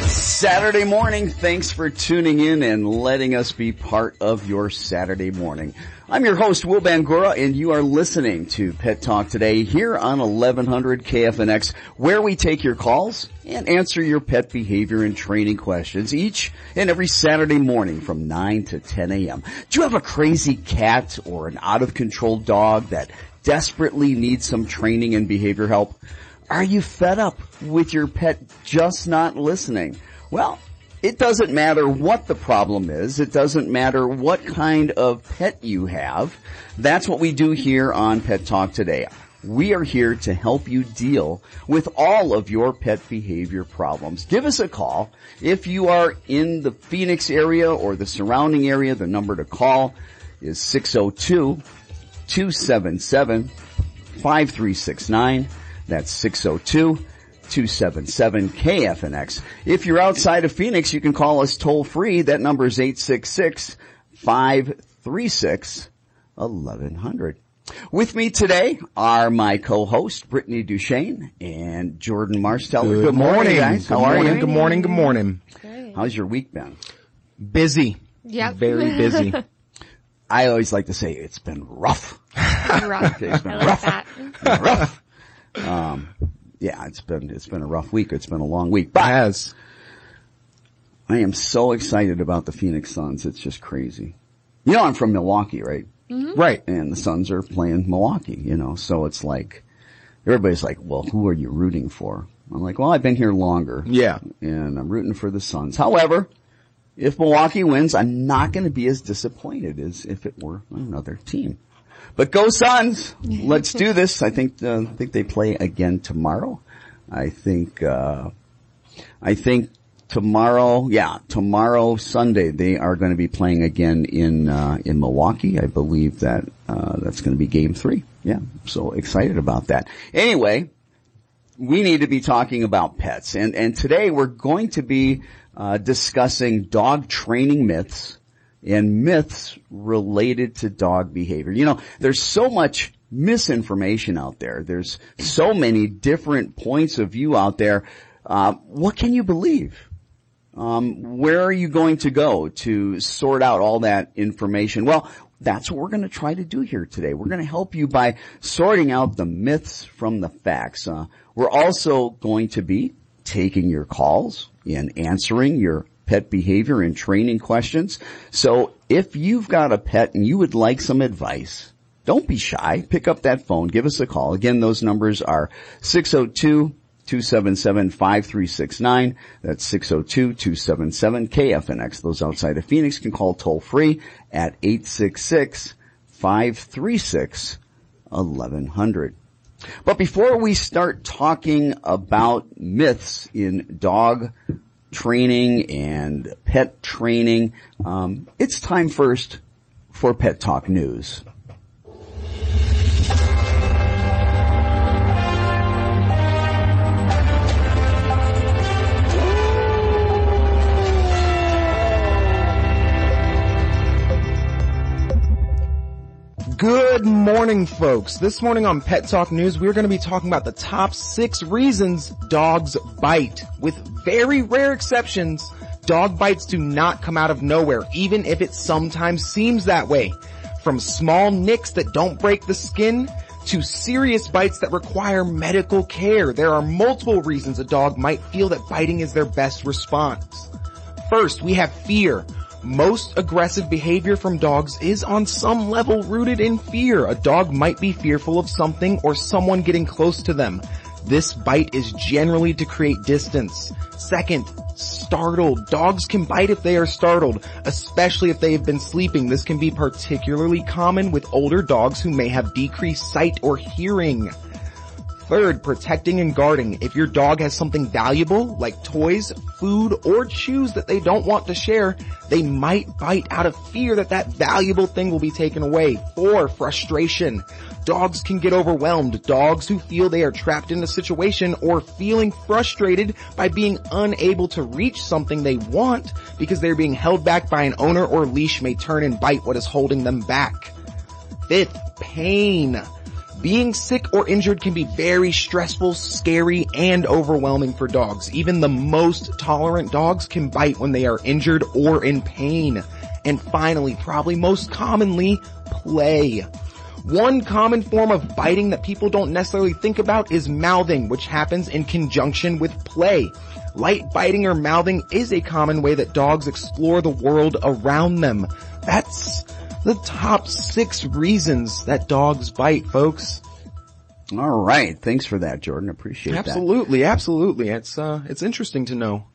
Good Saturday morning. Thanks for tuning in and letting us be part of your Saturday morning. I'm your host, Will Bangura, and you are listening to Pet Talk today here on 1100 KFNX, where we take your calls and answer your pet behavior and training questions each and every Saturday morning from 9 to 10 a.m. Do you have a crazy cat or an out of control dog that desperately needs some training and behavior help? Are you fed up with your pet just not listening? Well, it doesn't matter what the problem is. It doesn't matter what kind of pet you have. That's what we do here on Pet Talk today. We are here to help you deal with all of your pet behavior problems. Give us a call. If you are in the Phoenix area or the surrounding area, the number to call is 602 277 5369. That's 602-277-KFNX. If you're outside of Phoenix, you can call us toll free. That number is 866-536-1100. With me today are my co-host, Brittany Duchesne and Jordan Marsteller. Good, Good morning, morning, guys. Good How are morning, you? Good morning. Good morning. How's your week been? Busy. Yep. Very busy. I always like to say it's been rough. rough. It's been I like rough. that. rough. Um, yeah, it's been, it's been a rough week. It's been a long week, but As I am so excited about the Phoenix Suns. It's just crazy. You know, I'm from Milwaukee, right? right. And the Suns are playing Milwaukee, you know, so it's like, everybody's like, well, who are you rooting for? I'm like, well, I've been here longer. Yeah. And I'm rooting for the Suns. However, if Milwaukee wins, I'm not going to be as disappointed as if it were another team. But go Suns! Let's do this. I think, uh, I think they play again tomorrow. I think, uh, I think tomorrow, yeah, tomorrow Sunday they are going to be playing again in uh, in Milwaukee. I believe that uh, that's going to be Game Three. Yeah, so excited about that. Anyway, we need to be talking about pets, and and today we're going to be uh, discussing dog training myths and myths related to dog behavior. You know, there's so much misinformation out there. There's so many different points of view out there. Uh, what can you believe? Um, where are you going to go to sort out all that information? Well, that's what we're going to try to do here today. We're going to help you by sorting out the myths from the facts. Uh, we're also going to be taking your calls and answering your pet behavior and training questions. So if you've got a pet and you would like some advice, don't be shy. Pick up that phone. Give us a call. Again, those numbers are 602 277-5369. That's 602-277-KFNX. Those outside of Phoenix can call toll free at 866-536-1100. But before we start talking about myths in dog training and pet training, um, it's time first for Pet Talk News. Good morning, folks. This morning on Pet Talk News, we're going to be talking about the top six reasons dogs bite. With very rare exceptions, dog bites do not come out of nowhere, even if it sometimes seems that way. From small nicks that don't break the skin to serious bites that require medical care, there are multiple reasons a dog might feel that biting is their best response. First, we have fear. Most aggressive behavior from dogs is on some level rooted in fear. A dog might be fearful of something or someone getting close to them. This bite is generally to create distance. Second, startled. Dogs can bite if they are startled, especially if they have been sleeping. This can be particularly common with older dogs who may have decreased sight or hearing. Third, protecting and guarding. If your dog has something valuable, like toys, food, or shoes that they don't want to share, they might bite out of fear that that valuable thing will be taken away. Four, frustration. Dogs can get overwhelmed. Dogs who feel they are trapped in a situation or feeling frustrated by being unable to reach something they want because they're being held back by an owner or leash may turn and bite what is holding them back. Fifth, pain. Being sick or injured can be very stressful, scary, and overwhelming for dogs. Even the most tolerant dogs can bite when they are injured or in pain. And finally, probably most commonly, play. One common form of biting that people don't necessarily think about is mouthing, which happens in conjunction with play. Light biting or mouthing is a common way that dogs explore the world around them. That's the top six reasons that dogs bite, folks. All right. Thanks for that, Jordan. Appreciate that. Absolutely, absolutely. It's uh, it's interesting to know.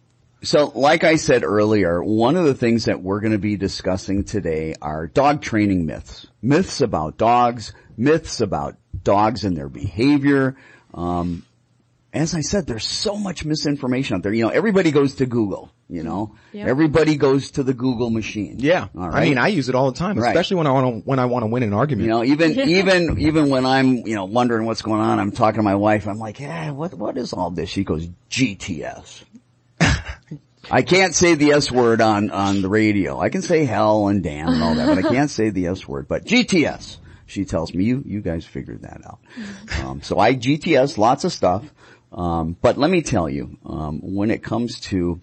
So like I said earlier, one of the things that we're going to be discussing today are dog training myths. Myths about dogs, myths about dogs and their behavior. Um, as I said, there's so much misinformation out there. You know, everybody goes to Google, you know, Yep. everybody goes to the Google machine. Yeah, All I mean, I use it all the time, Right. especially when I want to when I want to win an argument. You know, even, even, even when I'm, you know, wondering what's going on, I'm talking to my wife, I'm like, yeah, what, what is all this? She goes, GTS. I can't say the S word on, on the radio. I can say hell and damn and all that, but I can't say the S word, but GTS. She tells me, you, you guys figured that out. Um, so I GTS lots of stuff. Um, but let me tell you, um, when it comes to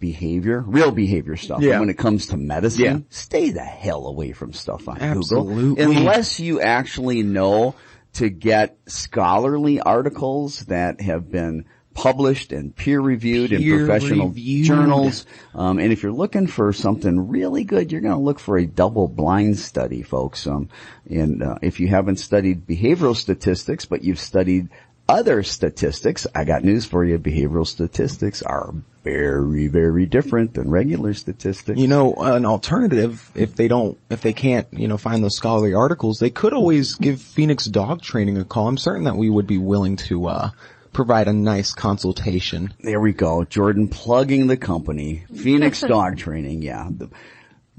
behavior, real behavior stuff, Yeah. and when it comes to medicine, Yeah. stay the hell away from stuff on Absolutely. Google. Unless you actually know to get scholarly articles that have been published and peer reviewed in professional reviewed. journals. Um, and if you're looking for something really good, you're going to look for a double blind study, folks. Um, and uh, if you haven't studied behavioral statistics, but you've studied other statistics, I got news for you. Behavioral statistics are very, very different than regular statistics. You know, an alternative, if they don't, if they can't, you know, find those scholarly articles, they could always give Phoenix Dog Training a call. I'm certain that we would be willing to, uh, provide a nice consultation. There we go. Jordan plugging the company. Phoenix Dog Training. Yeah. The-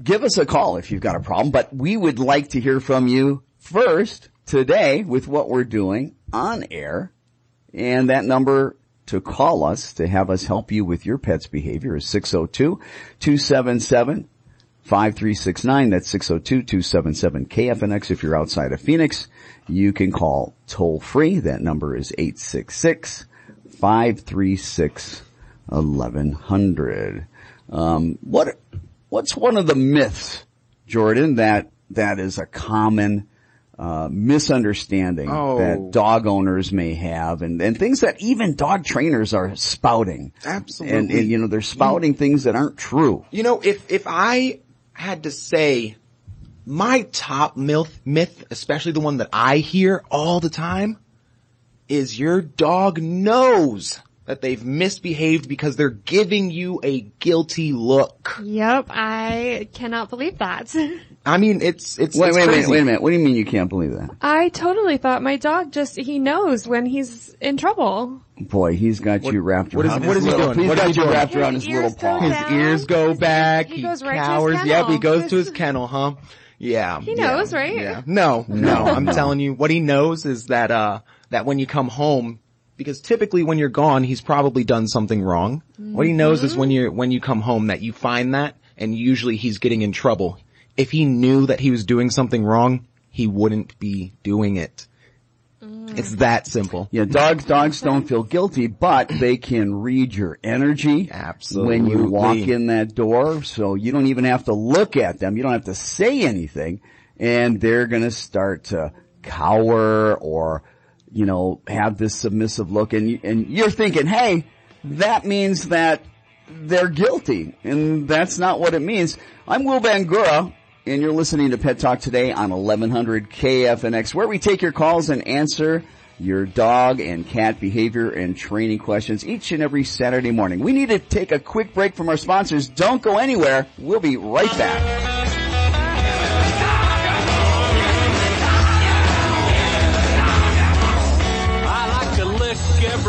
Give us a call if you've got a problem, but we would like to hear from you first today with what we're doing on air. And that number to call us to have us help you with your pet's behavior is 602-277 5369. That's 602-277 KFNX. If you're outside of Phoenix, you can call toll free. That number is 866 536 1100. Um, what, what's one of the myths, Jordan, that, that is a common, uh, misunderstanding Oh. that dog owners may have and, and things that even dog trainers are spouting. Absolutely. And, and you know, they're spouting things that aren't true. You know, if, if I had to say my top myth, myth, especially the one that I hear all the time, is your dog knows that they've misbehaved because they're giving you a guilty look. Yep, I cannot believe that. I mean, it's, it's, Wait, it's wait, wait, crazy. wait a minute. What do you mean you can't believe that? I totally thought my dog just, he knows when he's in trouble. Boy, he's got you wrapped around what his is he little, doing? He's What is got he you doing? wrapped around His his little paw. His down. ears go His- back. he He, goes right to his kennel. Yep, he goes to his His- kennel, huh? Yeah. He yeah, knows, right? Yeah. No, no, I'm telling you, what he knows is that, uh, that when you come home, because typically when you're gone, he's probably done something wrong. What he knows is when Mm-hmm. you're, when you come home that you find that, and usually he's getting in trouble. If he knew that he was doing something wrong, he wouldn't be doing it. Mm. It's that simple. Yeah, dogs, dogs don't feel guilty, but they can read your energy. Absolutely. When you walk in that door, so you don't even have to look at them. You don't have to say anything and they're gonna start to cower or, you know, have this submissive look and, and you're thinking, hey, that means that they're guilty. And that's not what it means. I'm Will Bangura and you're listening to Pet Talk today on 1100 KFNX where we take your calls and answer your dog and cat behavior and training questions each and every Saturday morning. We need to take a quick break from our sponsors. Don't go anywhere. We'll be right back.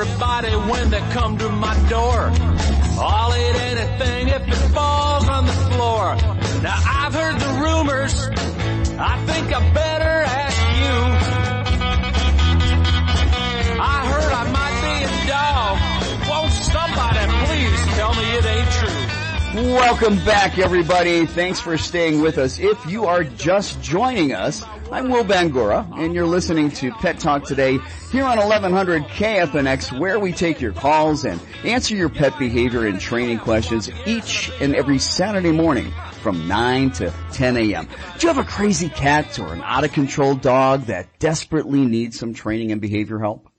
Everybody when they come to my door. I'll eat anything if it falls on the floor. Now I've heard the rumors. I think I better ask you. I heard I might be a dog. Won't somebody please tell me it ain't true? Welcome back everybody. Thanks for staying with us. If you are just joining us, I'm Will Bangura and you're listening to Pet Talk today here on 1100 KFNX where we take your calls and answer your pet behavior and training questions each and every Saturday morning from 9 to 10 a.m. Do you have a crazy cat or an out of control dog that desperately needs some training and behavior help?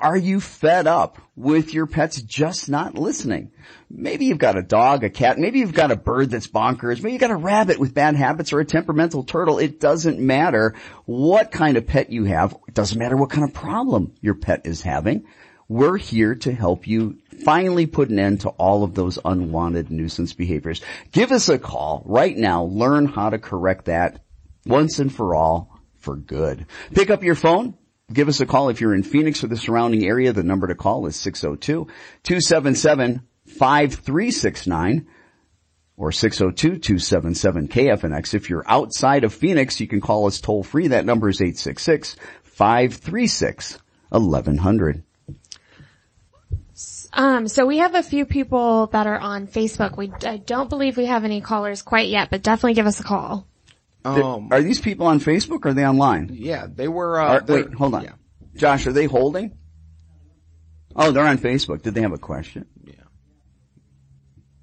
Are you fed up with your pets just not listening? Maybe you've got a dog, a cat, maybe you've got a bird that's bonkers, maybe you've got a rabbit with bad habits or a temperamental turtle. It doesn't matter what kind of pet you have. It doesn't matter what kind of problem your pet is having. We're here to help you finally put an end to all of those unwanted nuisance behaviors. Give us a call right now. Learn how to correct that once and for all for good. Pick up your phone. Give us a call if you're in Phoenix or the surrounding area. The number to call is 602-277-5369 or 602-277-KFNX. If you're outside of Phoenix, you can call us toll free. That number is 866-536-1100. Um, so we have a few people that are on Facebook. We I don't believe we have any callers quite yet, but definitely give us a call. Um, Are these people on Facebook or are they online? yeah, they were, uh, Are- wait, hold on. Yeah. Josh, are they holding? Oh, they're on Facebook. Did they have a question? Yeah.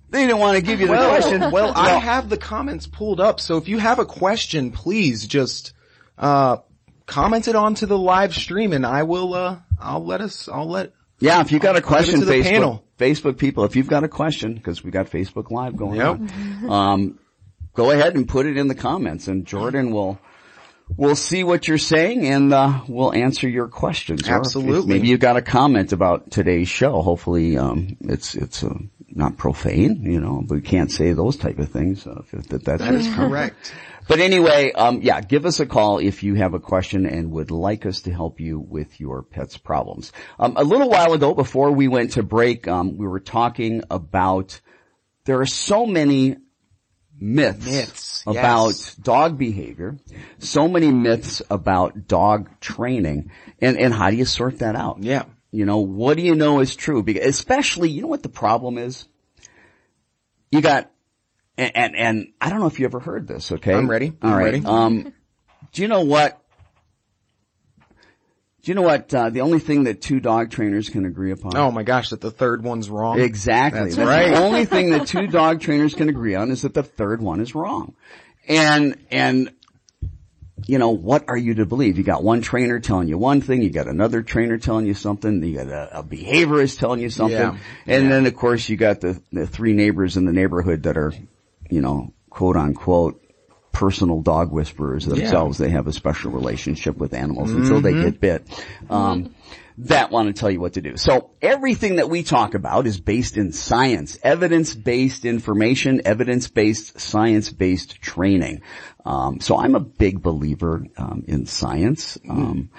They didn't want to give you the Well, question. well, I have the comments pulled up, so if you have a question, please just, uh, comment it onto the live stream and I will, uh, I'll let us, I'll let, Yeah, if you've got a question, Facebook, panel. Facebook people, if you've got a question, because we got Facebook Live going Yep. on, um, go ahead and put it in the comments, and Jordan will will see what you're saying, and uh, we'll answer your questions. Or if- Absolutely. maybe you've got a comment about today's show. Hopefully, um, it's it's uh, not profane, you know. But we can't say those type of things. Uh, if that, that's that is correct. But anyway, um, yeah, give us a call if you have a question and would like us to help you with your pet's problems. Um, a little while ago, before we went to break, um, we were talking about there are so many myths, Myths, about yes. dog behavior, so many myths about dog training, and and how do you sort that out? Yeah. You know, what do you know is true? Because especially, you know what the problem is? You got, and, and, and I don't know if you ever heard this, okay? I'm ready. All right. ready. Um, do you know what? Do you know what, uh, the only thing that two dog trainers can agree upon? Oh my gosh, that the third one's wrong. Exactly. That's That's right. The only thing that two dog trainers can agree on is that the third one is wrong. And, and, you know, what are you to believe? You got one trainer telling you one thing, you got another trainer telling you something, you got a, a behaviorist telling you something, Yeah. and then of course you got the, the three neighbors in the neighborhood that are, you know, quote unquote, personal dog whisperers themselves. They have a special relationship with animals until they get bit. Um, that want to tell you what to do. So everything that we talk about is based in science, evidence-based information, evidence-based, science-based training. Um, so I'm a big believer um, in science. Um,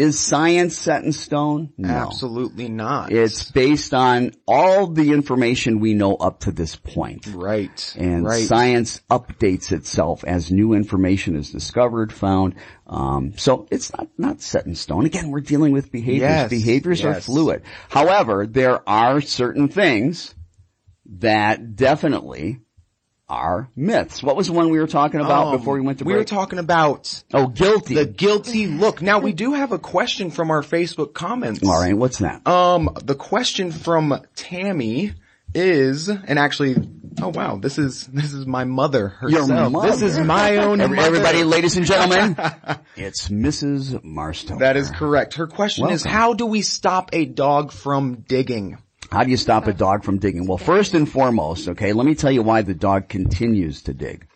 is science set in stone? No. Absolutely not. It's based on all the information we know up to this point. right. And right. science updates itself as new information is discovered, found. Um, so it's not, not set in stone. Again, we're dealing with behaviors. Yes, behaviors are fluid. However, there are certain things that definitely are myths. What was the one we were talking about Um, before we went to we were talking about oh, guilty. the guilty look. Now we do have a question from our Facebook comments. All right, what's that? Um, the question from Tammy is, and actually, oh wow, this is, this is my mother herself. Your mother. This is my own. Everybody, ladies and gentlemen, it's Mrs. Marston. That is correct. Her question is, how do we stop a dog from digging? How do you stop a dog from digging? Well, first and foremost, okay, let me tell you why the dog continues to dig.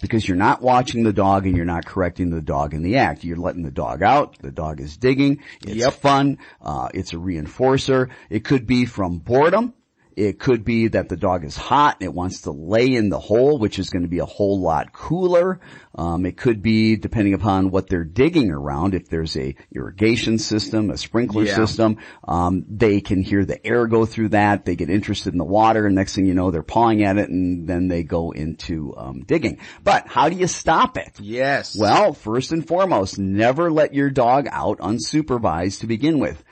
Because you're not watching the dog and you're not correcting the dog in the act. You're letting the dog out. The dog is digging. It's Yep. fun. Uh, it's a reinforcer. It could be from boredom. It could be that the dog is hot and it wants to lay in the hole, which is going to be a whole lot cooler. Um, it could be depending upon what they're digging around. If there's a irrigation system, a sprinkler Yeah. system, um, they can hear the air go through that. They get interested in the water, and next thing you know, they're pawing at it, and then they go into um, digging. But how do you stop it? Yes. Well, first and foremost, never let your dog out unsupervised to begin with.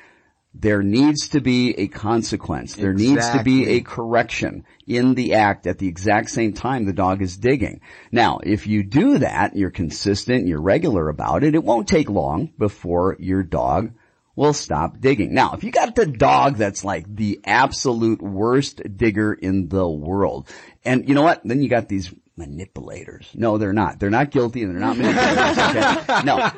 There needs to be a consequence. There needs to be a correction in the act at the exact same time the dog is digging. Now, if you do that, you're consistent, you're regular about it, it won't take long before your dog will stop digging. Now, if you got the dog that's like the absolute worst digger in the world, and you know what? Then you got these manipulators. No, they're not. They're not guilty and they're not manipulators. Okay? No.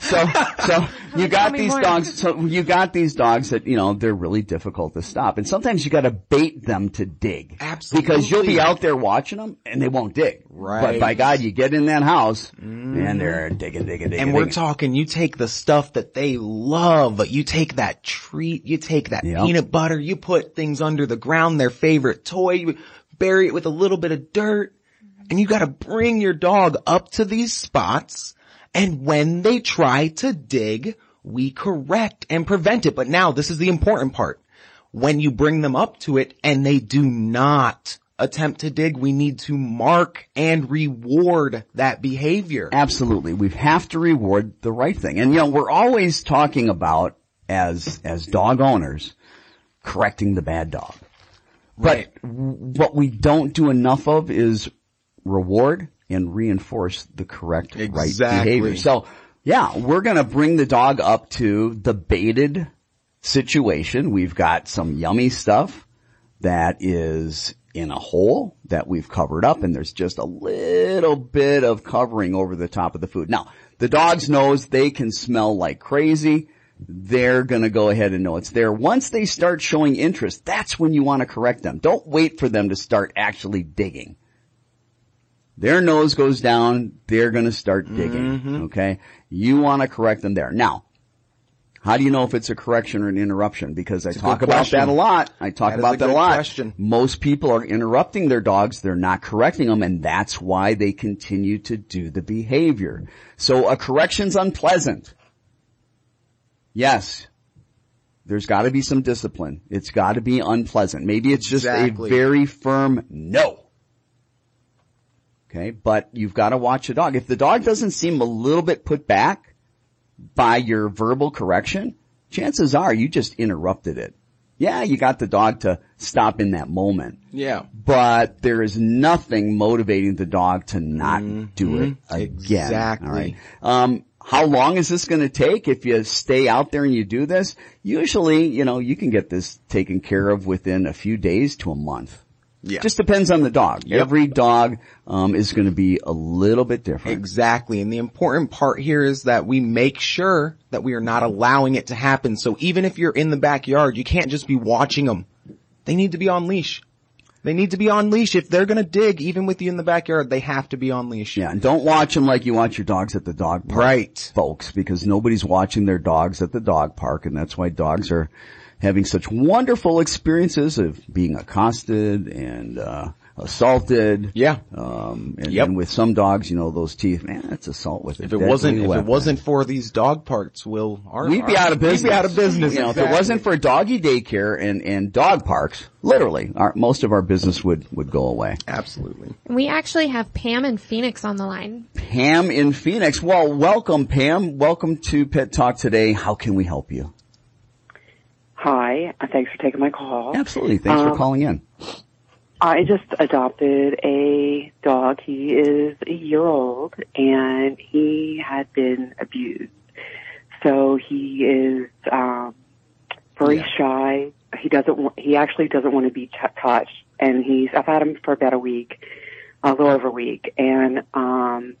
So, so you got these more. dogs, so you got these dogs that, you know, they're really difficult to stop. And sometimes you gotta bait them to dig. Absolutely. Because you'll be out there watching them and they won't dig. Right. But by God, you get in that house mm-hmm. and they're digging, digging, digging. And we're digging. talking, you take the stuff that they love, you take that treat, you take that Yep. peanut butter, you put things under the ground, their favorite toy, you bury it with a little bit of dirt, and you gotta bring your dog up to these spots, and when they try to dig, we correct and prevent it. But now, this is the important part. When you bring them up to it and they do not attempt to dig, we need to mark and reward that behavior. Absolutely. We have to reward the right thing. And you know, we're always talking about as, as dog owners, correcting the bad dog. Right. But what we don't do enough of is reward and reinforce the correct right behavior. So yeah, we're gonna bring the dog up to the baited situation. We've got some yummy stuff that is in a hole that we've covered up and there's just a little bit of covering over the top of the food. Now, the dog's nose, they can smell like crazy. They're gonna go ahead and know it's there. Once they start showing interest, that's when you want to correct them. Don't wait for them to start actually digging. Their nose goes down, they're gonna start digging. Mm-hmm. Okay? You want to correct them there. Now, how do you know if it's a correction or an interruption? Because I talk about question. that a lot. I talk That about that a lot. question. Most people are interrupting their dogs. They're not correcting them and that's why they continue to do the behavior. So a correction's unpleasant. Yes. There's gotta be some discipline. It's gotta be unpleasant. Maybe it's just Exactly. a very firm no. Okay, but you've gotta watch a dog. If the dog doesn't seem a little bit put back by your verbal correction, chances are you just interrupted it. Yeah, you got the dog to stop in that moment Yeah. but there is nothing motivating the dog to not do it again. Exactly. All right. Um, how long is this going to take if you stay out there and you do this? Usually, you know, you can get this taken care of within a few days to a month. Yeah. Just depends on the dog. Yep. Every dog um, is going to be a little bit different. Exactly. And the important part here is that we make sure that we are not allowing it to happen. So even if you're in the backyard, you can't just be watching them. They need to be on leash. They need to be on leash. If they're gonna dig, even with you in the backyard, they have to be on leash. Yeah, and don't watch them like you watch your dogs at the dog park. Right. Folks, because nobody's watching their dogs at the dog park and that's why dogs are having such wonderful experiences of being accosted and, uh, assaulted. Yeah. Um, and, Yep. and with some dogs, you know, those teeth, man, that's assault with a If it wasn't, deadly if it wasn't for these dog parks, will our, We'd be our- out of business. We'd be out of business. You know, if it wasn't for doggy daycare and, and dog parks, literally, our, most of our business would, would go away. absolutely. We actually have Pam and Phoenix on the line. Pam in Phoenix. Well, welcome Pam. Welcome to Pet Talk today. How can we help you? Hi, uh, thanks for taking my call. Absolutely. Thanks for Um, calling in. I just adopted a dog. He is a year old and he had been abused. So he is um very Yeah. shy. He doesn't want, he actually doesn't want to be t- touched and he's I've had him for about a week, a little over a week and um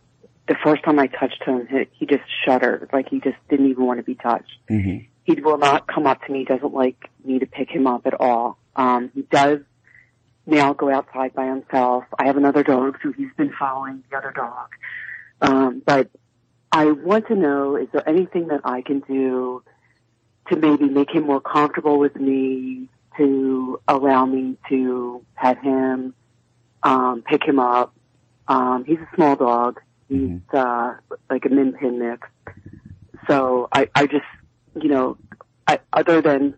the first time I touched him he, he just shuddered like he just didn't even want to be touched. Mm-hmm. He will not come up to me, doesn't like me to pick him up at all. Um, he does now go outside by himself. I have another dog, so he's been following the other dog. Um, but I want to know, is there anything that I can do to maybe make him more comfortable with me, to allow me to pet him, um, pick him up. Um, he's a small dog. He's uh, like a min pin mix. So I, I just, you know, I, other than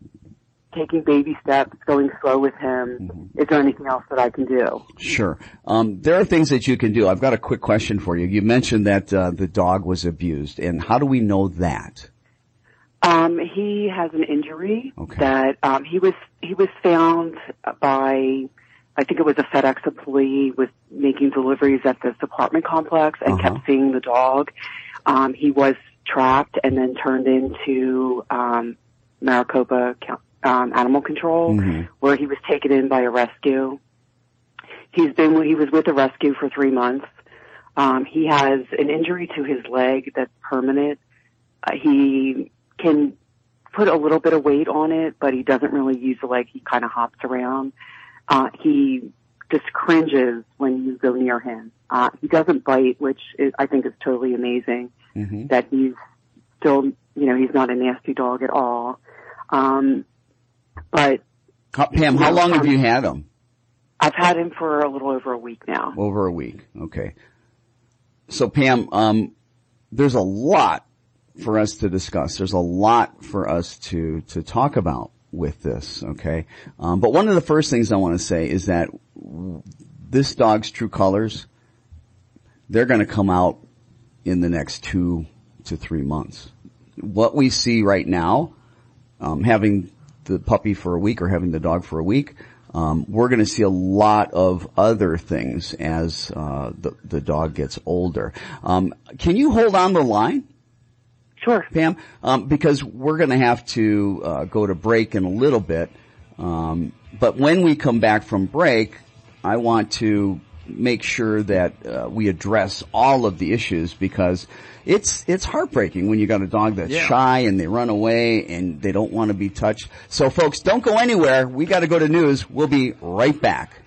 taking baby steps, going slow with him, is there anything else that I can do? Sure. Um, there are things that you can do. I've got a quick question for you. You mentioned that uh, the dog was abused, and how do we know that? Um, he has an injury Okay. that um, he was he was found by I think it was a FedEx employee was making deliveries at this apartment complex and Uh-huh. kept seeing the dog. Um, he was trapped and then turned into um, Maricopa um, Animal Control, Mhm. where he was taken in by a rescue. He's been he was with a rescue for three months. Um, he has an injury to his leg that's permanent. Uh, he can put a little bit of weight on it, but he doesn't really use the leg. He kind of hops around. Uh, he just cringes when you go near him. Uh, he doesn't bite, which is, I think is totally amazing Mhm. that he's still, you know, he's not a nasty dog at all. Um, but How, Pam, how long have you had him? I've had him for a little over a week now. Over a week. Okay. So Pam, um, there's a lot for us to discuss. There's a lot for us to, to talk about with this. Okay. Um, but one of the first things I want to say is that this dog's true colors, they're going to come out in the next two to three months. What we see right now, um, having the puppy for a week or having the dog for a week, um, we're going to see a lot of other things as uh, the the dog gets older. Um, can you hold on the line? Sure. Pam, um, because we're going to have to uh, go to break in a little bit. Um, but when we come back from break, I want to make sure that uh, we address all of the issues because it's it's heartbreaking when you got a dog that's Yeah. shy and they run away and they don't want to be touched. So folks, don't go anywhere. We got to go to news. We'll be right back.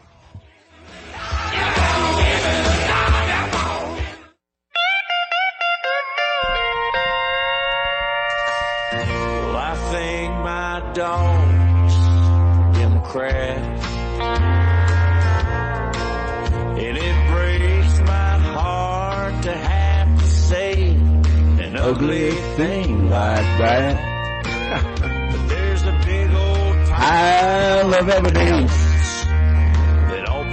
Ugly thing like that. but there's a big old I love everything.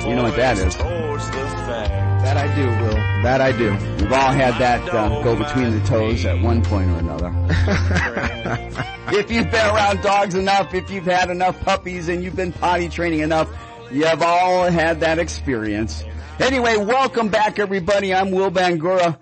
You know what that is. Towards the fact. That I do, Will. That I do. We've all had that uh, go between the toes at one point or another. if you've been around dogs enough, if you've had enough puppies and you've been potty training enough, you have all had that experience. Anyway, welcome back everybody. I'm Will Bangura.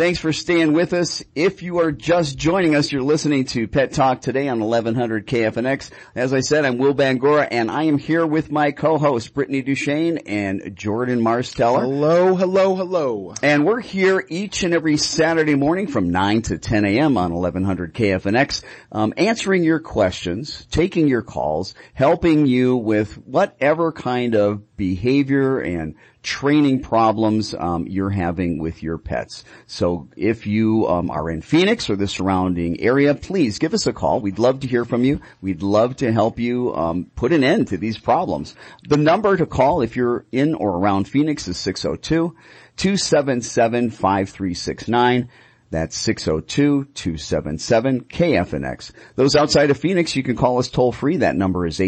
Thanks for staying with us. If you are just joining us, you're listening to Pet Talk today on 1100 KFNX. As I said, I'm Will Bangura and I am here with my co-host Brittany Duchesne and Jordan Marsteller. Hello, hello, hello. And we're here each and every Saturday morning from 9 to 10 a.m. on 1100 KFNX, um, answering your questions, taking your calls, helping you with whatever kind of behavior and training problems um, you're having with your pets. So if you um, are in Phoenix or the surrounding area, please give us a call. We'd love to hear from you. We'd love to help you um, put an end to these problems. The number to call if you're in or around Phoenix is 602 277 5369. That's 602-277 KFNX. Those outside of Phoenix, you can call us toll free. That number is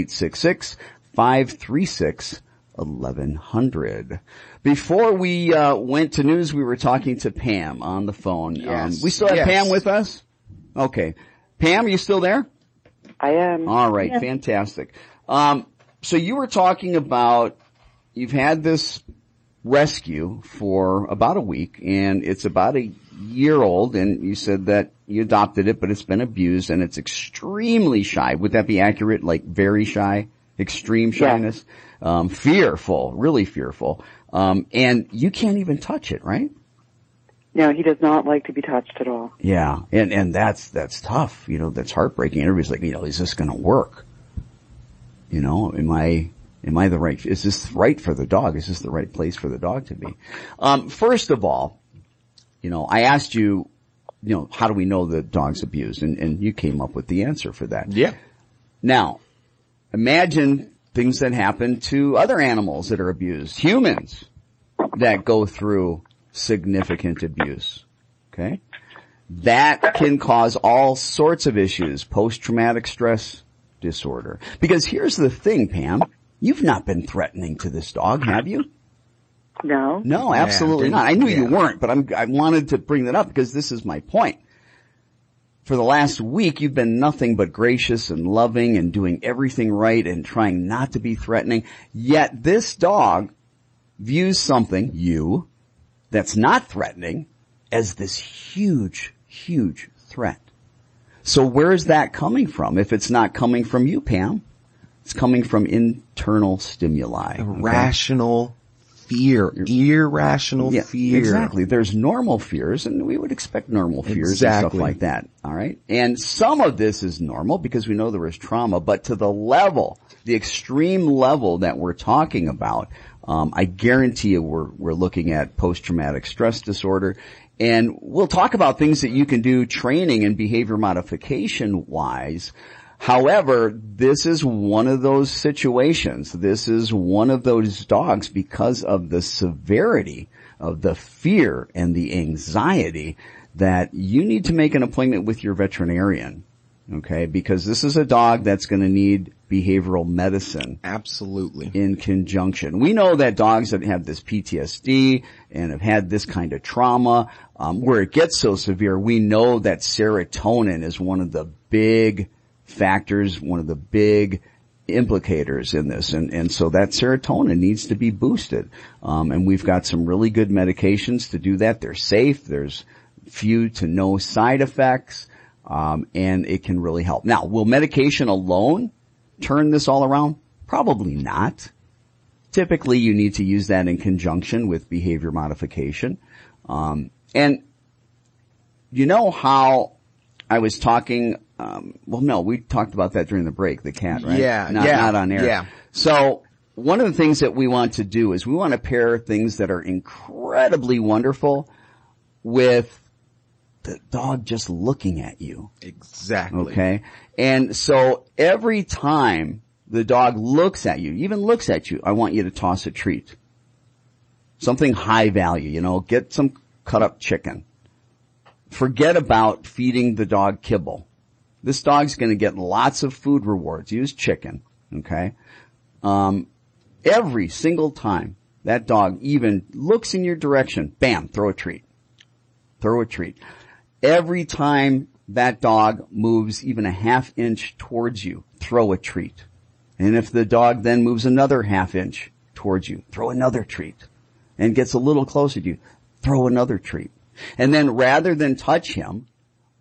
866-536-1100. Before we uh, went to news, we were talking to Pam on the phone. Yes. Um, we still have Yes. Pam with us? Okay. Pam, are you still there? I am. All right, fantastic. Um, so you were talking about you've had this rescue for about a week, and it's about a year old, and you said that you adopted it, but it's been abused, and it's extremely shy. Would that be accurate? Like very shy, extreme shyness, um, fearful, really fearful, um, and you can't even touch it, right? No, he does not like to be touched at all. Yeah, and and that's that's tough. You know, that's heartbreaking. Everybody's like, you know, is this going to work? You know, am I am I the right? Is this right for the dog? Is this the right place for the dog to be? Um, first of all, you know, I asked you, you know, how do we know the dog's abused, and and you came up with the answer for that. Yeah. Now, imagine things that happen to other animals that are abused, humans that go through significant abuse. Okay? That can cause all sorts of issues, post-traumatic stress disorder. Because here's the thing, Pam, you've not been threatening to this dog, have you? No. No, absolutely didn't- I knew you weren't, but I'm, I wanted to bring that up because this is my point. For the last week, you've been nothing but gracious and loving and doing everything right and trying not to be threatening. Yet this dog views something, you, that's not threatening as this huge, huge threat. So where is that coming from? If it's not coming from you, Pam, it's coming from internal stimuli. okay? Fear. Irrational Yeah, fear. Exactly. There's normal fears and we would expect normal fears and stuff like that. All right. And some of this is normal because we know there is trauma, but to the level, the extreme level that we're talking about, um, I guarantee you we're, we're looking at post-traumatic stress disorder and we'll talk about things that you can do training and behavior modification wise. However, this is one of those situations. This is one of those dogs because of the severity of the fear and the anxiety that you need to make an appointment with your veterinarian. Okay. Because this is a dog that's going to need behavioral medicine Absolutely. in conjunction. We know that dogs that have this PTSD and have had this kind of trauma, um, where it gets so severe, we know that serotonin is one of the big factors, one of the big implicators in this. And, and so that serotonin needs to be boosted. Um, and we've got some really good medications to do that. They're safe. There's few to no side effects. Um, and it can really help. Now, will medication alone turn this all around? Probably not. Typically you need to use that in conjunction with behavior modification. Um, and you know how I was talking, um, well no, we talked about that during the break, the cat, right? Yeah, Not, yeah, not on air. yeah. So one of the things that we want to do is we want to pair things that are incredibly wonderful with the dog just looking at you. Exactly. Okay. And so every time the dog looks at you, even looks at you, I want you to toss a treat. Something high value, you know, get some cut up chicken. Forget about feeding the dog kibble. This dog's gonna get lots of food rewards. Use chicken. Okay. Um, every single time that dog even looks in your direction, bam, throw a treat. Throw a treat. Every time that dog moves even a half inch towards you, throw a treat. And if the dog then moves another half inch towards you, throw another treat. And gets a little closer to you, throw another treat. And then rather than touch him,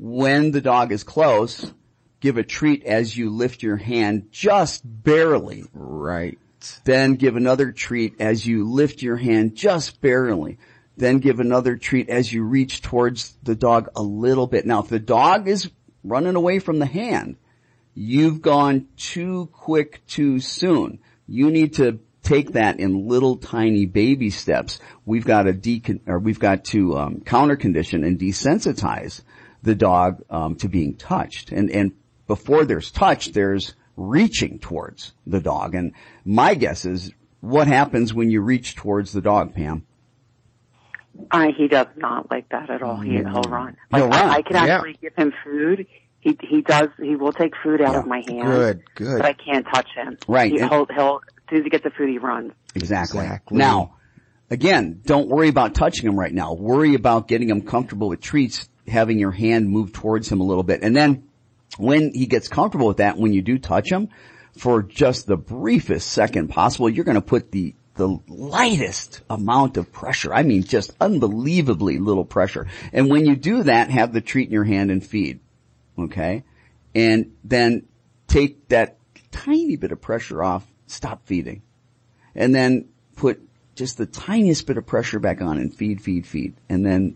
when the dog is close, give a treat as you lift your hand just barely Right. then give another treat as you lift your hand just barely. Then give another treat as you reach towards the dog a little bit. Now if the dog is running away from the hand, you've gone too quick too soon. You need to take that in little tiny baby steps. We've got to decon- or we've got to um, counter condition and desensitize the dog um, to being touched. And and before there's touch, there's reaching towards the dog. And my guess is what happens when you reach towards the dog, Pam? Uh, he does not like that at all. He, he'll run. He'll run, I, I can yeah. actually give him food. He he does. He will take food out Yeah. of my hand. Good, good. But I can't touch him. Right, He, he'll, he'll as soon as he gets the food, he runs. Exactly. Exactly. Now, again, don't worry about touching him right now. Worry about getting him comfortable with treats, having your hand move towards him a little bit. And then when he gets comfortable with that, when you do touch him, for just the briefest second possible, you're going to put the the lightest amount of pressure. I mean, just unbelievably little pressure. And when you do that, have the treat in your hand and feed. Okay? And then take that tiny bit of pressure off, stop feeding and then put just the tiniest bit of pressure back on and feed, feed, feed, and then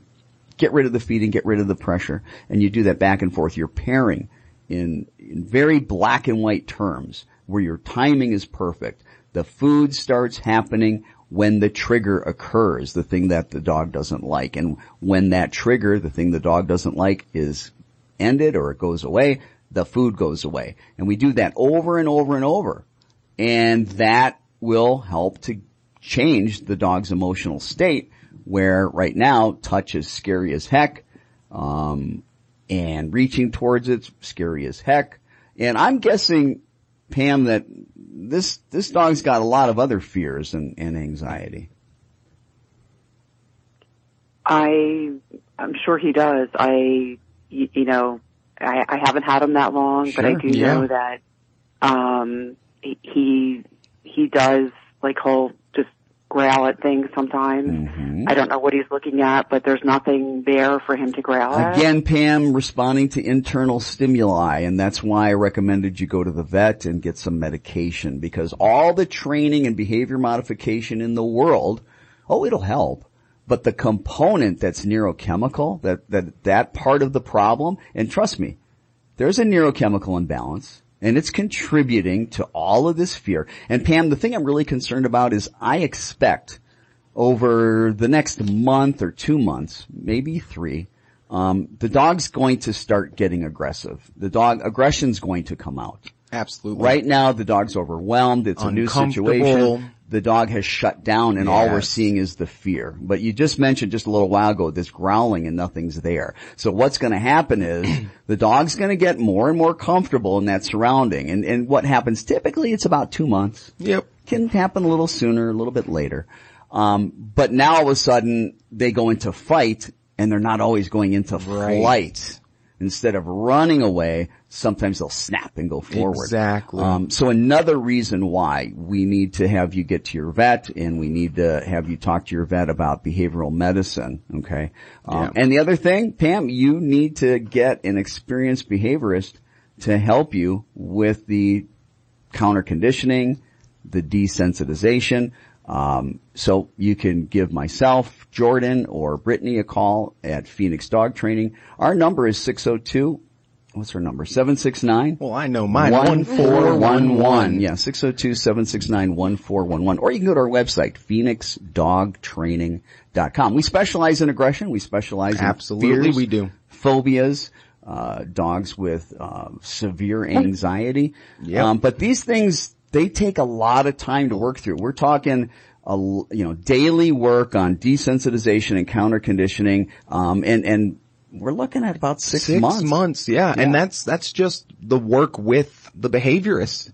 get rid of the feeding, get rid of the pressure, and you do that back and forth. You're pairing in, in very black and white terms where your timing is perfect. The food starts happening when the trigger occurs, the thing that the dog doesn't like. And when that trigger, the thing the dog doesn't like is ended or it goes away, the food goes away. And we do that over and over and over. And that will help to change the dog's emotional state where right now touch is scary as heck. Um, and reaching towards it's scary as heck. And I'm guessing, Pam, that this, this dog's got a lot of other fears and, and anxiety. I, I'm sure he does. I, you, you know, I, I haven't had him that long, but I do yeah. know that, um, he- he, does, like, just growl at things sometimes. Mm-hmm. I don't know what he's looking at, but there's nothing there for him to growl at. Again, Pam, responding to internal stimuli, and that's why I recommended you go to the vet and get some medication because all the training and behavior modification in the world, oh, it'll help. But the component that's neurochemical, that, that, that part of the problem, and trust me, there's a neurochemical imbalance and it's contributing to all of this fear. And Pam, the thing I'm really concerned about is I expect over the next month or two months, maybe three, um, the dog's going to start getting aggressive. The dog aggression's going to come out. Absolutely. Right now, the dog's overwhelmed. It's a new situation. The dog has shut down and all we're seeing is the fear. But you just mentioned just a little while ago this growling and nothing's there. So what's going to happen is the dog's going to get more and more comfortable in that surrounding. And, and what happens typically it's about two months Yep. can happen a little sooner, a little bit later. Um, but now all of a sudden they go into fight and they're not always going into Right. flight. Instead of running away, sometimes they'll snap and go forward. Exactly. Um, so another reason why we need to have you get to your vet and we need to have you talk to your vet about behavioral medicine. Okay. Um, Yeah. and the other thing, Pam, you need to get an experienced behaviorist to help you with the counter conditioning, the desensitization. Um, so you can give myself, Jordan, or Brittany a call at Phoenix Dog Training. Our number is 602, what's our number? 769? Well, I know mine. 1411. Yeah, 602-769-1411. Or you can go to our website, phoenixdogtraining.com. We specialize in aggression. We specialize in Absolutely fears, we do. Phobias, uh, dogs with, uh, severe anxiety. Yep. Um, but these things, they take a lot of time to work through. We're talking, a, you know, daily work on desensitization and counter conditioning, um, and, and we're looking at about six, Six months. months, yeah. Yeah. And that's, that's just the work with the behaviorist.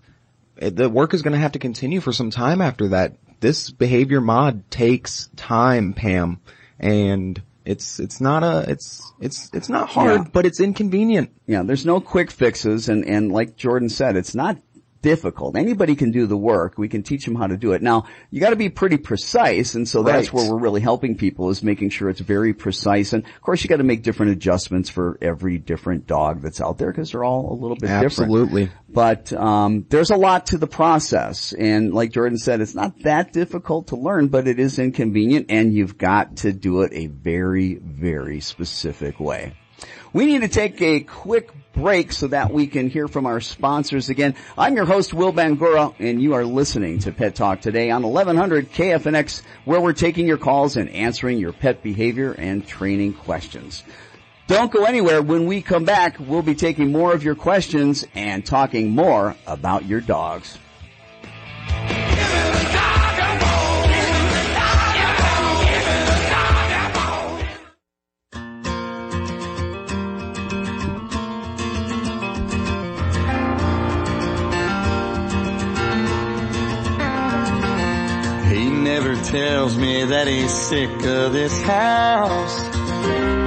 Uh, The work is going to have to continue for some time after that. This behavior mod takes time, Pam, and it's, it's not a, it's, it's, it's not hard, Yeah. but it's inconvenient. Yeah, there's no quick fixes and, and like Jordan said, it's not difficult. Anybody can do the work. We can teach them how to do it. Now, you gotta be pretty precise and so that's Right. where we're really helping people is making sure it's very precise. And of course you gotta make different adjustments for every different dog that's out there because they're all a little bit different. Absolutely. But um, there's a lot to the process, and like Jordan said, it's not that difficult to learn, but it is inconvenient, and you've got to do it a very, very specific way. We need to take a quick break so that we can hear from our sponsors again. I'm your host, Will Bangura, and you are listening to Pet Talk today on 1100 KFNX, where we're taking your calls and answering your pet behavior and training questions. Don't go anywhere. When we come back, we'll be taking more of your questions and talking more about your dogs. Never tells me that he's sick of this house.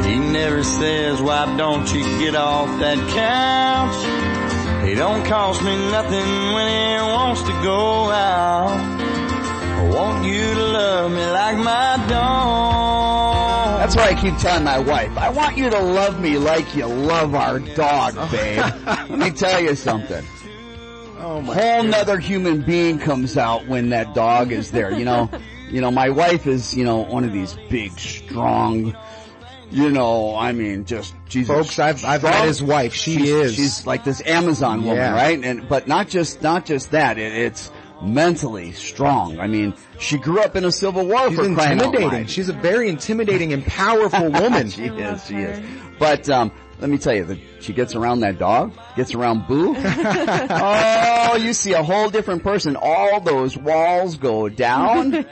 He never says, why don't you get off that couch? He don't cost me nothing when he wants to go out. I want you to love me like my dog. That's why I keep telling my wife, I want you to love me like you love our dog, babe. Let me tell you something. Oh my. whole nother human being comes out when that dog is there. You know, you know, my wife is, you know, one of these big, strong, you know, I mean, just she's a Folks, I've, I've met his wife. She she's, is. She's like this Amazon woman, Yeah. right? And but not just not just that. It, it's mentally strong. I mean, she grew up in a civil war She's for crying out intimidating. loud. She's a very intimidating and powerful woman. she is. She is. But um, let me tell you, that she gets around that dog, gets around Boo. oh, you see a whole different person. All those walls go down.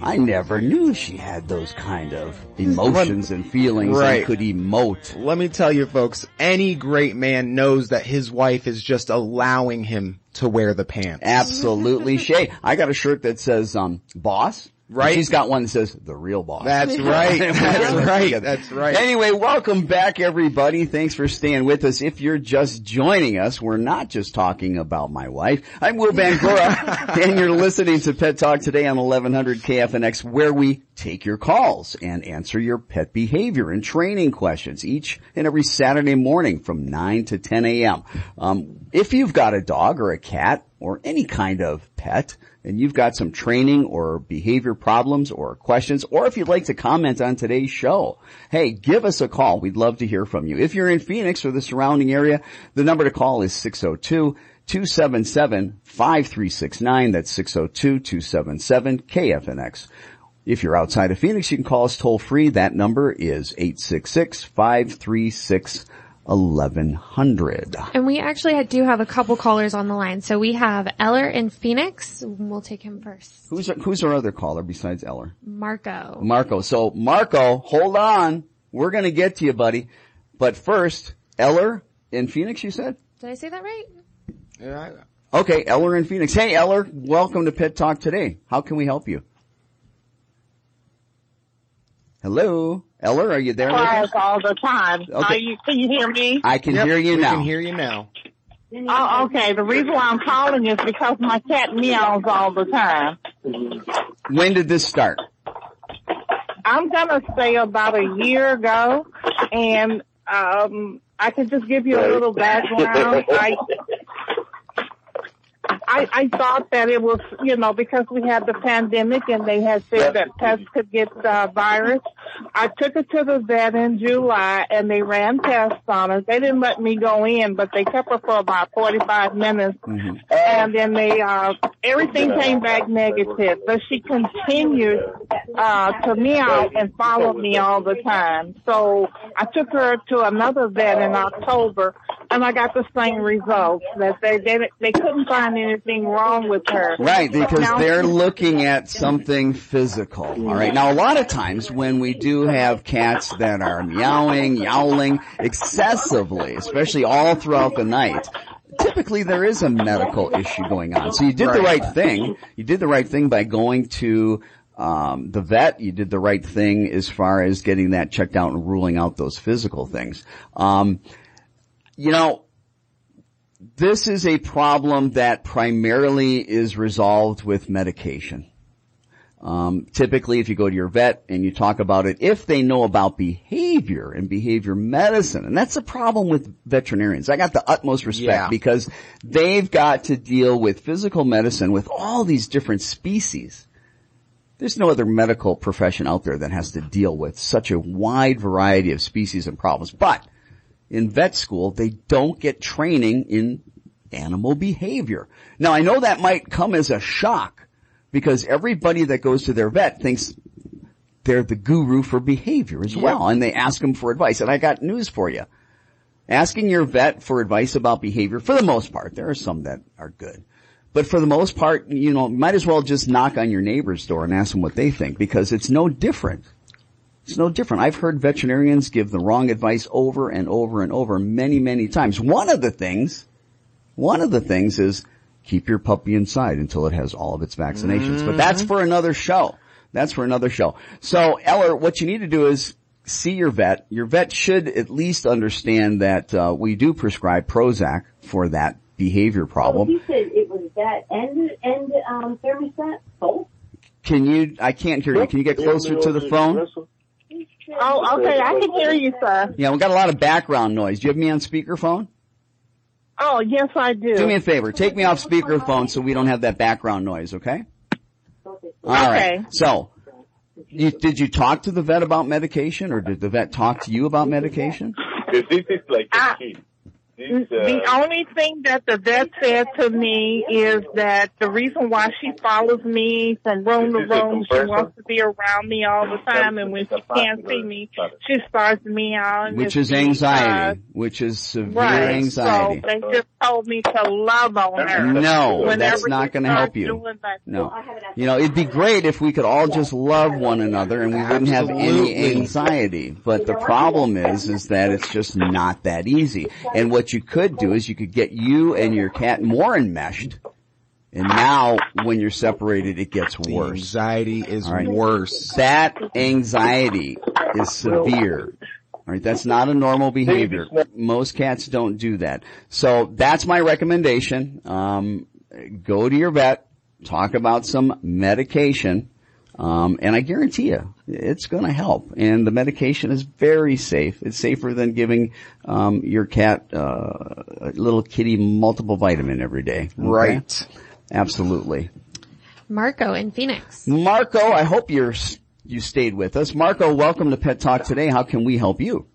I never knew she had those kind of emotions and feelings Right. and could emote. Let me tell you folks, any great man knows that his wife is just allowing him to wear the pants. Absolutely, Shay. I got a shirt that says, um, boss. Right. She's got one that says the real boss. That's right. That's right. That's right. Anyway, welcome back everybody. Thanks for staying with us. If you're just joining us, we're not just talking about my wife. I'm Will Bangura and you're listening to Pet Talk today on 1100 KFNX where we take your calls and answer your pet behavior and training questions each and every Saturday morning from 9 to 10 a.m. Um, if you've got a dog or a cat or any kind of pet, and you've got some training or behavior problems or questions, or if you'd like to comment on today's show, hey, give us a call. We'd love to hear from you. If you're in Phoenix or the surrounding area, the number to call is 602-277-5369. That's 602-277-KFNX. If you're outside of Phoenix, you can call us toll free. That number is 866-536-1100. And we actually do have a couple callers on the line. So we have Eller in Phoenix. We'll take him first. Who's, who's our other caller besides Eller? Marco. Marco. So Marco, hold on. We're gonna get to you, buddy. But first, Eller in Phoenix, you said? Did I say that right? Yeah, Okay, Eller in Phoenix. Hey Eller, welcome to Pet Talk today. How can we help you? Hello? Eller, are you there? with all the time. Okay. Are you, can you hear me? I can Yep, hear you we now. can hear you now. Oh, okay. The reason why I'm calling is because my cat meows all the time. when did this start? I'm gonna say about a year ago, and um, I can just give you a little background. I I, I thought that it was, you know, because we had the pandemic and they had said that pets could get uh, virus. I took her to the vet in July and they ran tests on her. They didn't let me go in, but they kept her for about 45 minutes. And then they, uh, everything came back negative, but she continued, uh, to meow and follow me all the time. So I took her to another vet in October and I got the same results that they, they, they couldn't find anything wrong with her. Right, because Now- they're looking at something physical. All right. Now, a lot of times when we do have cats that are meowing, yowling excessively, especially all throughout the night, typically there is a medical issue going on. So you did the right thing. You did the right thing by going to um, the vet. You did the right thing as far as getting that checked out and ruling out those physical things. Um, you know, this is a problem that primarily is resolved with medication. Um, typically, if you go to your vet and you talk about it, if they know about behavior and behavior medicine, and that's a problem with veterinarians. I got the utmost respect Yeah. because they've got to deal with physical medicine with all these different species. There's no other medical profession out there that has to deal with such a wide variety of species and problems. But in vet school, they don't get training in animal behavior. Now I know that might come as a shock because everybody that goes to their vet thinks they're the guru for behavior as well and they ask them for advice. And I got news for you. Asking your vet for advice about behavior, for the most part, there are some that are good. But for the most part, you know, might as well just knock on your neighbor's door and ask them what they think because it's no different. It's no different. I've heard veterinarians give the wrong advice over and over and over many, many times. One of the things, one of the things is keep your puppy inside until it has all of its vaccinations. But that's for another show. That's for another show. So Eller, what you need to do is see your vet. Your vet should at least understand that uh, we do prescribe Prozac for that behavior problem. He said it was that and and um, thermostat both. Can you? I can't hear you. Can you get closer to the phone? Oh, okay. I can hear you, sir. Yeah, we got a lot of background noise. Do you have me on speakerphone? Oh, yes, I do. Do me a favor. Take me off speakerphone so we don't have that background noise, okay? All right. Okay. So, you, did you talk to the vet about medication or did the vet talk to you about medication? I, The only thing that the vet said to me is that the reason why she follows me from room to room, she wants to be around me all the time, and when she can't see me, she starts meowing. Which is she, anxiety, which is severe uh, Right. anxiety. So they just told me to love on her. No, Whenever that's not going to help you. doing that- No. You know, it'd be great if we could all just love one another and we wouldn't have any anxiety. But the problem is, is that it's just not that easy. And what you could do is you could get you and your cat more enmeshed. And now when you're separated, it gets The worse. anxiety is right. worse. That anxiety is severe. All right, that's not a normal behavior. Most cats don't do that. So that's my recommendation. Um, go to your vet, talk about some medication, um, and I guarantee you, it's going to help. And the medication is very safe. It's safer than giving um, your cat uh, a little kitty multiple vitamin every day. okay? Right. Absolutely. Marco in Phoenix. Marco, I hope you're you stayed with us. Marco, welcome to Pet Talk today. How can we help you?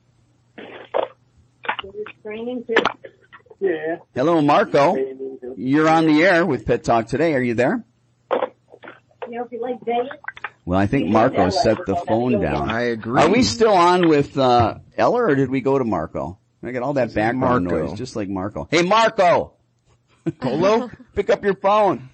Yeah. Hello, Marco. You're on the air with Pet Talk today. Are you there? You know, if you like Vegas, Well, I think Marco set the phone down. I agree. Are we still on with uh Eller or did we go to Marco? I got all that background Marco. noise, just like Marco. Hey, Marco. Colo, pick up your phone.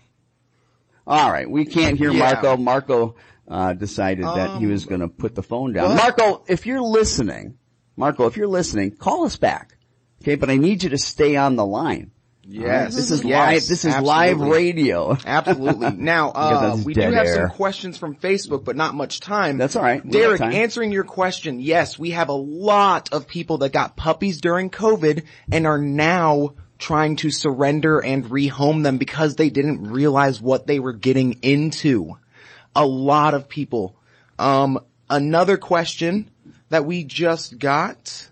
All right, we can't hear Yeah. Marco. Marco uh, decided that he Um, was going to put the phone down. what? Marco, if you're listening, Marco, if you're listening, call us back. Okay, but I need you to stay on the line. Yes. This is Yes, live. This is live radio. Absolutely. Now, uh, we do have air. some questions from Facebook, but not much time. That's all right. Derek, answering your question, yes, we have a lot of people that got puppies during COVID and are now trying to surrender and rehome them because they didn't realize what they were getting into. A lot of people. Um, another question that we just got.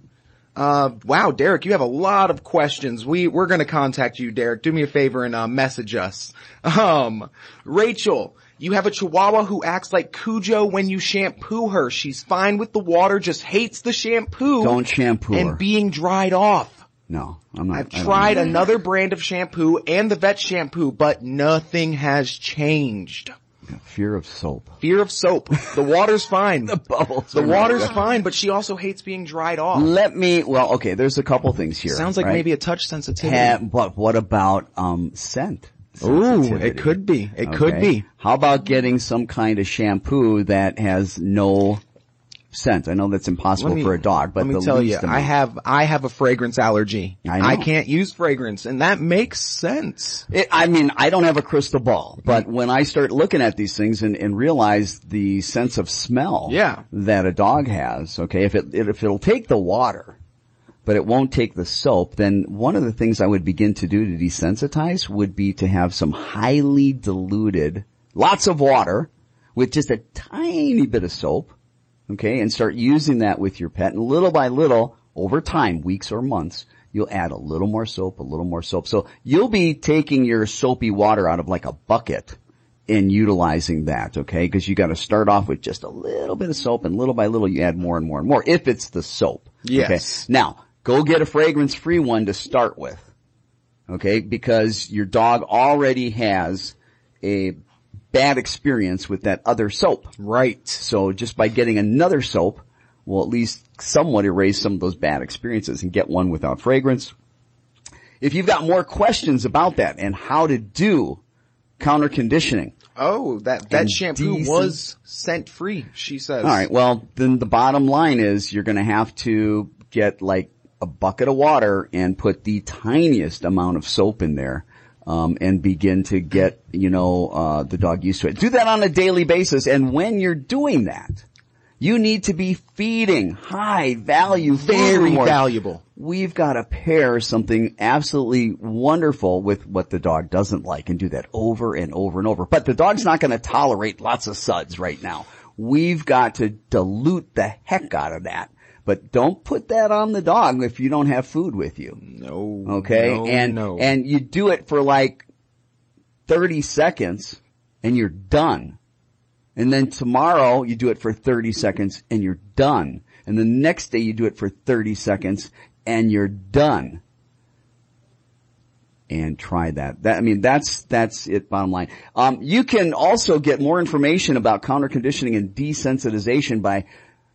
Uh, wow, Derek, you have a lot of questions. We, we're gonna contact you, Derek. Do me a favor and, uh, message us. Um, Rachel, you have a chihuahua who acts like Cujo when you shampoo her. She's fine with the water, just hates the shampoo. Don't shampoo And her. being dried off. No, I'm not. I've tried another brand of shampoo and the vet shampoo, but nothing has changed. Fear of soap. Fear of soap. The water's fine. the bubbles. The water's fine, but she also hates being dried off. Let me, well, okay, there's a couple things here. Sounds like right? maybe a touch sensitivity. Ha- but what about, um, scent? Ooh, it could be. It could be. How about getting some kind of shampoo that has no scent? I know that's impossible me- for a dog, but let me the tell you, I have I have a fragrance allergy. I know. can't use fragrance, and that makes sense. It, I mean, I don't have a crystal ball, but when I start looking at these things and, and realize the sense of smell Yeah. that a dog has, okay, if it, if it'll take the water, but it won't take the soap, then one of the things I would begin to do to desensitize would be to have some highly diluted, lots of water with just a tiny bit of soap, okay, and start using that with your pet and little by little, over time, weeks or months, you'll add a little more soap, a little more soap. So you'll be taking your soapy water out of like a bucket and utilizing that, okay? Cause you gotta start off with just a little bit of soap and little by little you add more and more and more if it's the soap. Yes. Okay? Now, go get a fragrance free one to start with. Okay? Because your dog already has a bad experience with that other soap. Right. So just by getting another soap will at least somewhat erase some of those bad experiences and get one without fragrance. If you've got more questions about that and how to do counter conditioning, Oh, that that shampoo decent- was scent free. She says. all right, well then the bottom line is you're going to have to get like a bucket of water and put the tiniest amount of soap in there. Um, and begin to get, you know, uh, the dog used to it. Do that on a daily basis. And when you're doing that, you need to be feeding high value, food Very reward. valuable. We've got to pair something absolutely wonderful with what the dog doesn't like and do that over and over and over. But the dog's not going to tolerate lots of suds right now. We've got to dilute the heck out of that. But don't put that on the dog if you don't have food with you. No. Okay? no, and, no. and you do it for like 30 seconds and you're done. And then tomorrow you do it for 30 seconds and you're done. And the next day you do it for 30 seconds and you're done. and try that. That I mean, that's that's it. Bottom line. Um, you can also get more information about counter conditioning and desensitization by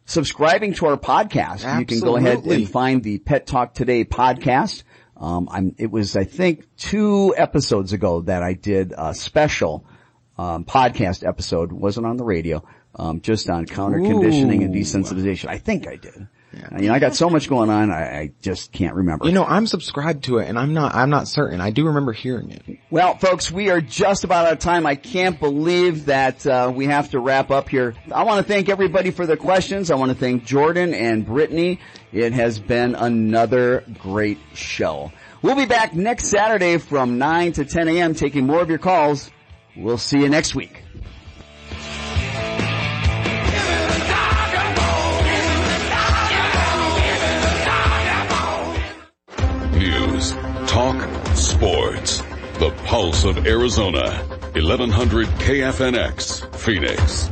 subscribing to our podcast. You can go ahead and find the Pet Talk Today podcast. Um, I'm, it was, I think, two episodes ago that I did a special um, podcast episode. wasn't on the radio, um, just on counter conditioning and desensitization. I think I did. You know, I got so much going on, I, I just can't remember. You know, I'm subscribed to it and I'm not, I'm not certain. I do remember hearing it. Well, folks, we are just about out of time. I can't believe that uh, we have to wrap up here. I want to thank everybody for the questions. I want to thank Jordan and Brittany. It has been another great show. We'll be back next Saturday from 9 to 10 a.m. taking more of your calls. We'll see you next week. Talk, sports. The pulse of Arizona. 1100 KFNX, Phoenix.